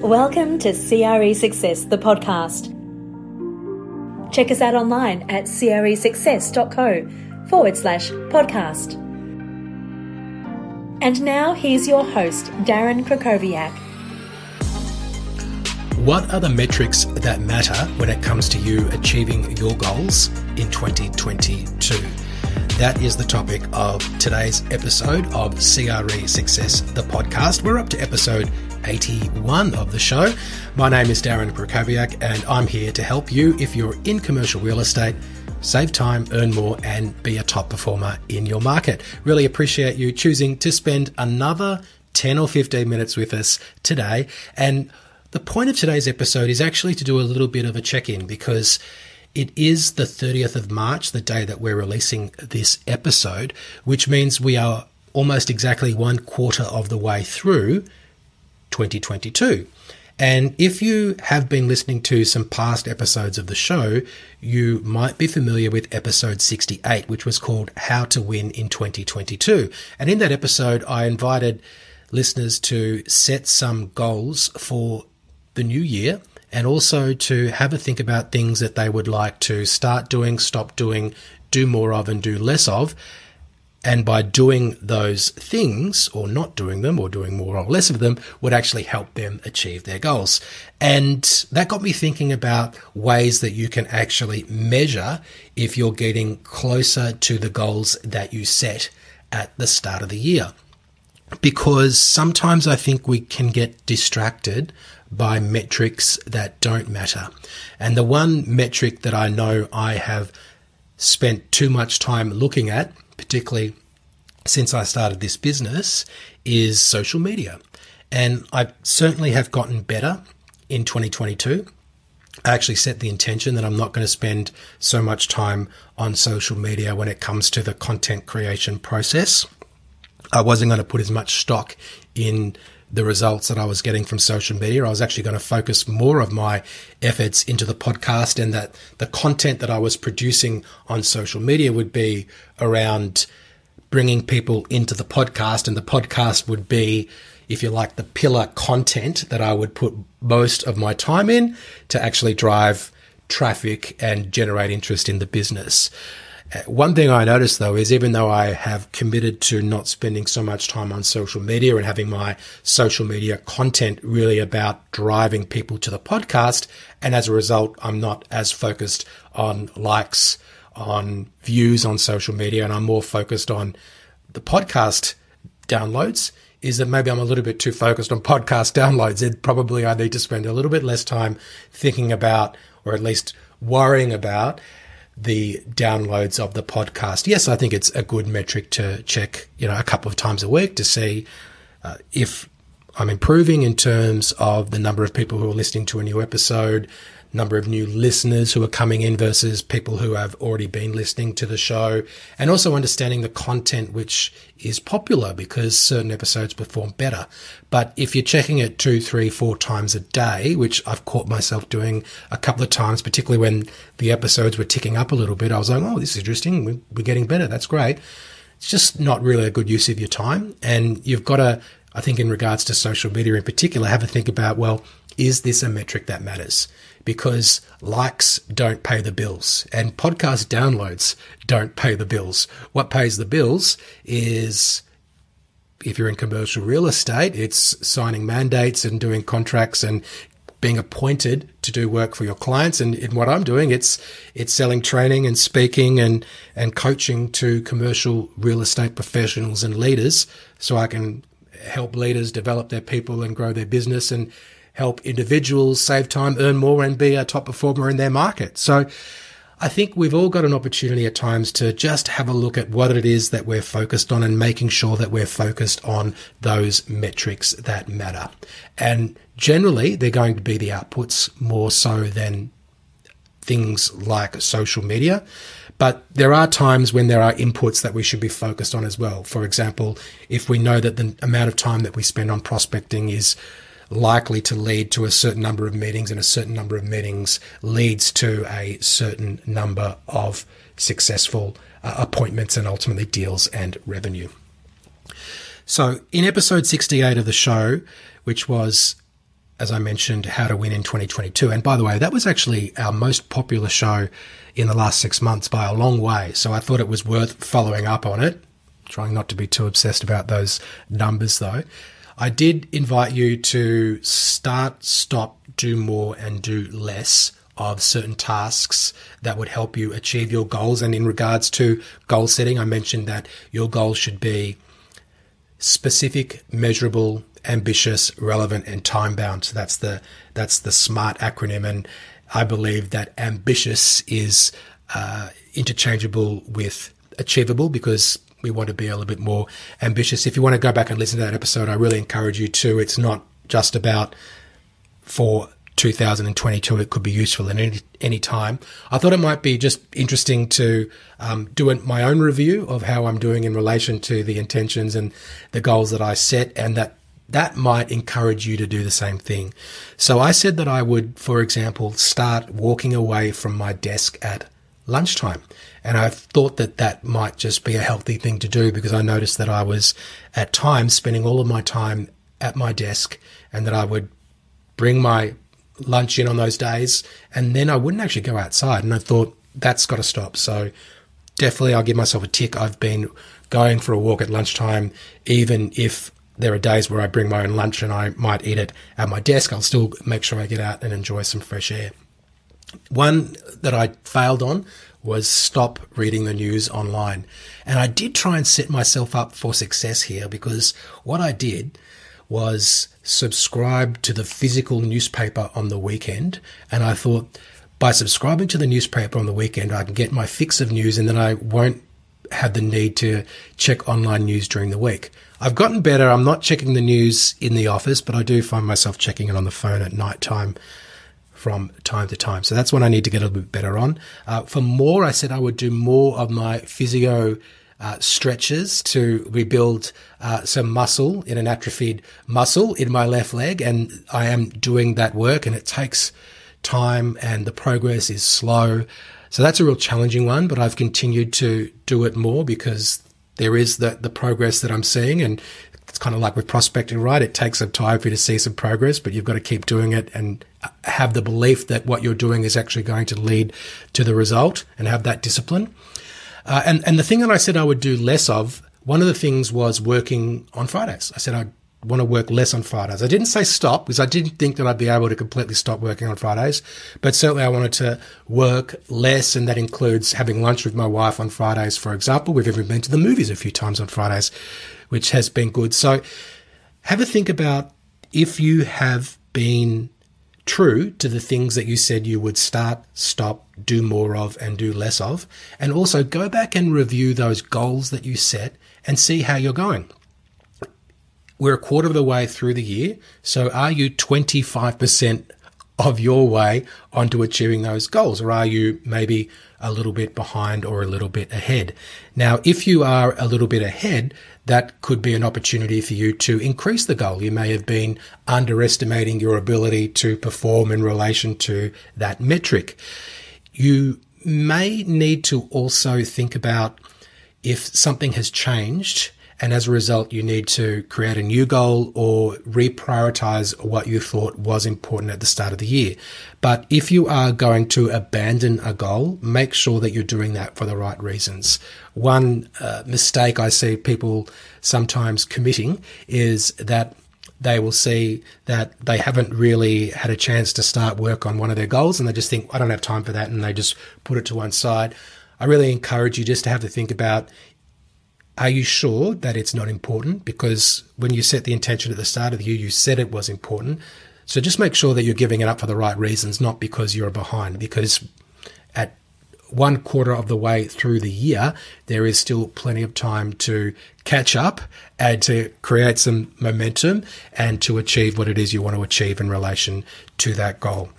Welcome to CRE Success, the podcast. Check us out online at cresuccess.co forward slash podcast. And now here's your host, Darren Krakowiak. What are the metrics that matter when it comes to you achieving your goals in 2022? That is the topic of today's episode of CRE Success, the podcast. We're up to episode 81 of the show. My name is Darren Krakowiak, and I'm here to help you if you're in commercial real estate. Save time, earn more, and be a top performer in your market. Really appreciate you choosing to spend another 10 or 15 minutes with us today. And the point of today's episode is actually to do a little bit of a check in because it is the 30th of March, the day that we're releasing this episode, which means we are almost exactly one quarter of the way through 2022. And if you have been listening to some past episodes of the show, you might be familiar with episode 68, which was called How to Win in 2022. And in that episode, I invited listeners to set some goals for the new year and also to have a think about things that they would like to start doing, stop doing, do more of, and do less of. And by doing those things, or not doing them, or doing more or less of them, would actually help them achieve their goals. And that got me thinking about ways that you can actually measure if you're getting closer to the goals that you set at the start of the year. Because sometimes I think we can get distracted by metrics that don't matter. And the one metric that I know I have spent too much time looking at, particularly since I started this business, is social media. And I certainly have gotten better in 2022. I actually set the intention that I'm not going to spend so much time on social media when it comes to the content creation process. I wasn't going to put as much stock in the results that I was getting from social media. I was actually going to focus more of my efforts into the podcast and that the content that I was producing on social media would be around bringing people into the podcast and the podcast would be if you like the pillar content that I would put most of my time in to actually drive traffic and generate interest in the business. One thing I noticed though is even though I have committed to not spending so much time on social media and having my social media content really about driving people to the podcast, and as a result, I'm not as focused on likes, on views on social media, and I'm more focused on the podcast downloads. Is that maybe I'm a little bit too focused on podcast downloads? And probably I need to spend a little bit less time thinking about, or at least worrying about, the downloads of the podcast. Yes, I think it's a good metric to check, you know, a couple of times a week to see uh, if I'm improving in terms of the number of people who are listening to a new episode, number of new listeners who are coming in versus people who have already been listening to the show, and also understanding the content which is popular because certain episodes perform better. But if you're checking it two, three, four times a day, which I've caught myself doing a couple of times, particularly when the episodes were ticking up a little bit, I was like, oh, this is interesting. We're getting better. That's great. It's just not really a good use of your time. And you've got to, I think, in regards to social media in particular, have a think about, well, is this a metric that matters? Because likes don't pay the bills and podcast downloads don't pay the bills. What pays the bills is if you're in commercial real estate, it's signing mandates and doing contracts and being appointed to do work for your clients. And in what I'm doing, it's it's selling training and speaking and and coaching to commercial real estate professionals and leaders, so I can help leaders develop their people and grow their business and help individuals save time, earn more, and be a top performer in their market. So I think we've all got an opportunity at times to just have a look at what it is that we're focused on and making sure that we're focused on those metrics that matter. And generally, they're going to be the outputs more so than things like social media. But there are times when there are inputs that we should be focused on as well. For example, if we know that the amount of time that we spend on prospecting is likely to lead to a certain number of meetings, and a certain number of meetings leads to a certain number of successful uh, appointments and ultimately deals and revenue. So, in episode 68 of the show, which was as I mentioned, How to Win in 2022. And by the way, that was actually our most popular show in the last six months by a long way. So I thought it was worth following up on it. Trying not to be too obsessed about those numbers though. I did invite you to start, stop, do more, and do less of certain tasks that would help you achieve your goals. And in regards to goal setting, I mentioned that your goals should be specific, measurable, ambitious, relevant, and time bound. So that's the that's the SMART acronym, and I believe that ambitious is uh, interchangeable with achievable because we want to be a little bit more ambitious. If you want to go back and listen to that episode, I really encourage you to. It's not just about for 2022. It could be useful at any, any time. I thought it might be just interesting to um, do my own review of how I'm doing in relation to the intentions and the goals that I set, and that that might encourage you to do the same thing. So I said that I would, for example, start walking away from my desk at lunchtime. And I thought that that might just be a healthy thing to do because I noticed that I was at times spending all of my time at my desk and that I would bring my lunch in on those days and then I wouldn't actually go outside. And I thought that's got to stop. So definitely I'll give myself a tick. I've been going for a walk at lunchtime, even if there are days where I bring my own lunch and I might eat it at my desk. I'll still make sure I get out and enjoy some fresh air. One that I failed on was stop reading the news online. And I did try and set myself up for success here because what I did was subscribe to the physical newspaper on the weekend. And I thought by subscribing to the newspaper on the weekend, I can get my fix of news and then I won't have the need to check online news during the week. I've gotten better. I'm not checking the news in the office, but I do find myself checking it on the phone at night time from time to time. So that's what I need to get a little bit better on. Uh, for more, I said I would do more of my physio uh, stretches to rebuild uh, some muscle in an atrophied muscle in my left leg. And I am doing that work and it takes time and the progress is slow. So that's a real challenging one, but I've continued to do it more because there is the, the progress that I'm seeing. And it's kind of like with prospecting, right? It takes some time for you to see some progress, but you've got to keep doing it and have the belief that what you're doing is actually going to lead to the result and have that discipline. Uh, and, and the thing that I said I would do less of, one of the things was working on Fridays. I said I want to work less on Fridays. I didn't say stop because I didn't think that I'd be able to completely stop working on Fridays, but certainly I wanted to work less, and that includes having lunch with my wife on Fridays, for example. We've even been to the movies a few times on Fridays, which has been good. So have a think about if you have been true to the things that you said you would start, stop, do more of, and do less of. And also go back and review those goals that you set and see how you're going. We're a quarter of the way through the year. So are you 25% of your way onto achieving those goals? Or are you maybe a little bit behind or a little bit ahead? Now, if you are a little bit ahead, that could be an opportunity for you to increase the goal. You may have been underestimating your ability to perform in relation to that metric. You may need to also think about if something has changed and as a result, you need to create a new goal or reprioritize what you thought was important at the start of the year. But if you are going to abandon a goal, make sure that you're doing that for the right reasons. One uh, mistake I see people sometimes committing is that they will see that they haven't really had a chance to start work on one of their goals and they just think, I don't have time for that. And they just put it to one side. I really encourage you just to have to think about are you sure that it's not important? Because when you set the intention at the start of the year, you said it was important. So just make sure that you're giving it up for the right reasons, not because you're behind. Because at one quarter of the way through the year, there is still plenty of time to catch up and to create some momentum and to achieve what it is you want to achieve in relation to that goal.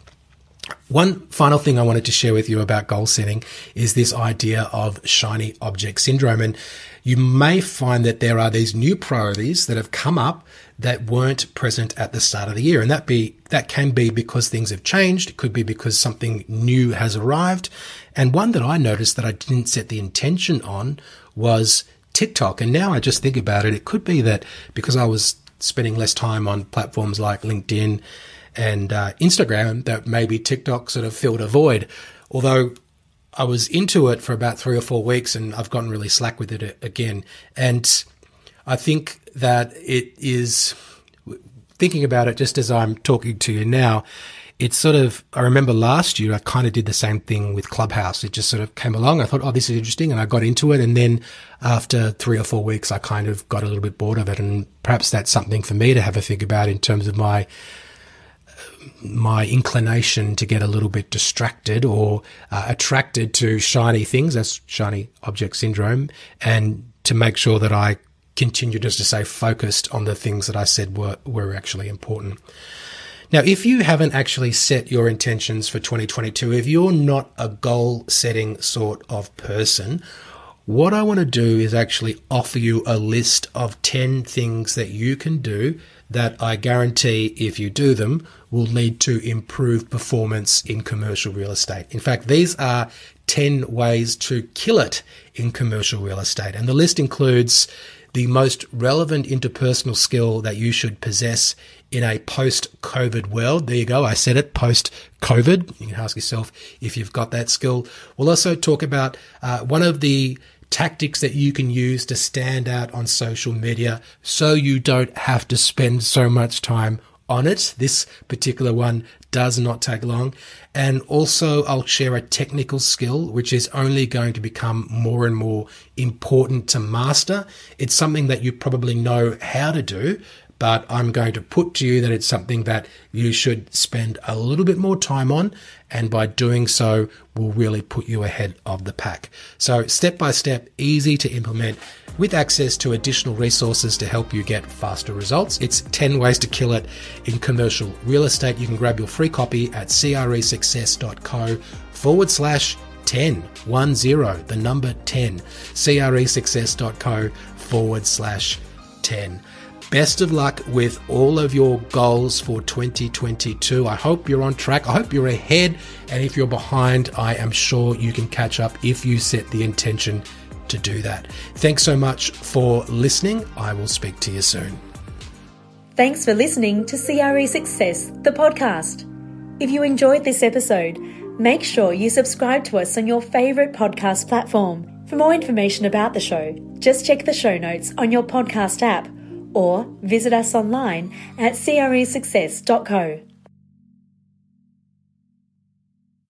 One final thing I wanted to share with you about goal setting is this idea of shiny object syndrome. And you may find that there are these new priorities that have come up that weren't present at the start of the year. And that be, that can be because things have changed. It could be because something new has arrived. And one that I noticed that I didn't set the intention on was TikTok. And now I just think about it, it could be that because I was spending less time on platforms like LinkedIn and uh, Instagram that maybe TikTok sort of filled a void. Although I was into it for about three or four weeks and I've gotten really slack with it again. And I think that it is thinking about it just as I'm talking to you now. It's sort of, I remember last year, I kind of did the same thing with Clubhouse. It just sort of came along. I thought, oh, this is interesting. And I got into it. And then after three or four weeks, I kind of got a little bit bored of it. And perhaps that's something for me to have a think about in terms of my my inclination to get a little bit distracted or uh, attracted to shiny things, that's shiny object syndrome, and to make sure that I continue just to stay focused on the things that I said were, were actually important. Now, if you haven't actually set your intentions for 2022, if you're not a goal setting sort of person, what I want to do is actually offer you a list of 10 things that you can do that I guarantee if you do them will lead to improved performance in commercial real estate. In fact, these are 10 ways to kill it in commercial real estate. And the list includes the most relevant interpersonal skill that you should possess in a post COVID world. There you go. I said it post COVID. You can ask yourself if you've got that skill. We'll also talk about uh, one of the tactics that you can use to stand out on social media so you don't have to spend so much time on it. This particular one does not take long. And also, I'll share a technical skill which is only going to become more and more important to master. It's something that you probably know how to do, but I'm going to put to you that it's something that you should spend a little bit more time on. And by doing so, will really put you ahead of the pack. So, step by step, easy to implement with access to additional resources to help you get faster results. It's 10 ways to kill it in commercial real estate. You can grab your free copy at cresuccess.co forward slash 10, 1 0, the number 10, cresuccess.co forward slash 10. Best of luck with all of your goals for 2022. I hope you're on track. I hope you're ahead. And if you're behind, I am sure you can catch up if you set the intention to do that. Thanks so much for listening. I will speak to you soon. Thanks for listening to CRE Success, the podcast. If you enjoyed this episode, make sure you subscribe to us on your favourite podcast platform. For more information about the show, just check the show notes on your podcast app or visit us online at cresuccess.co.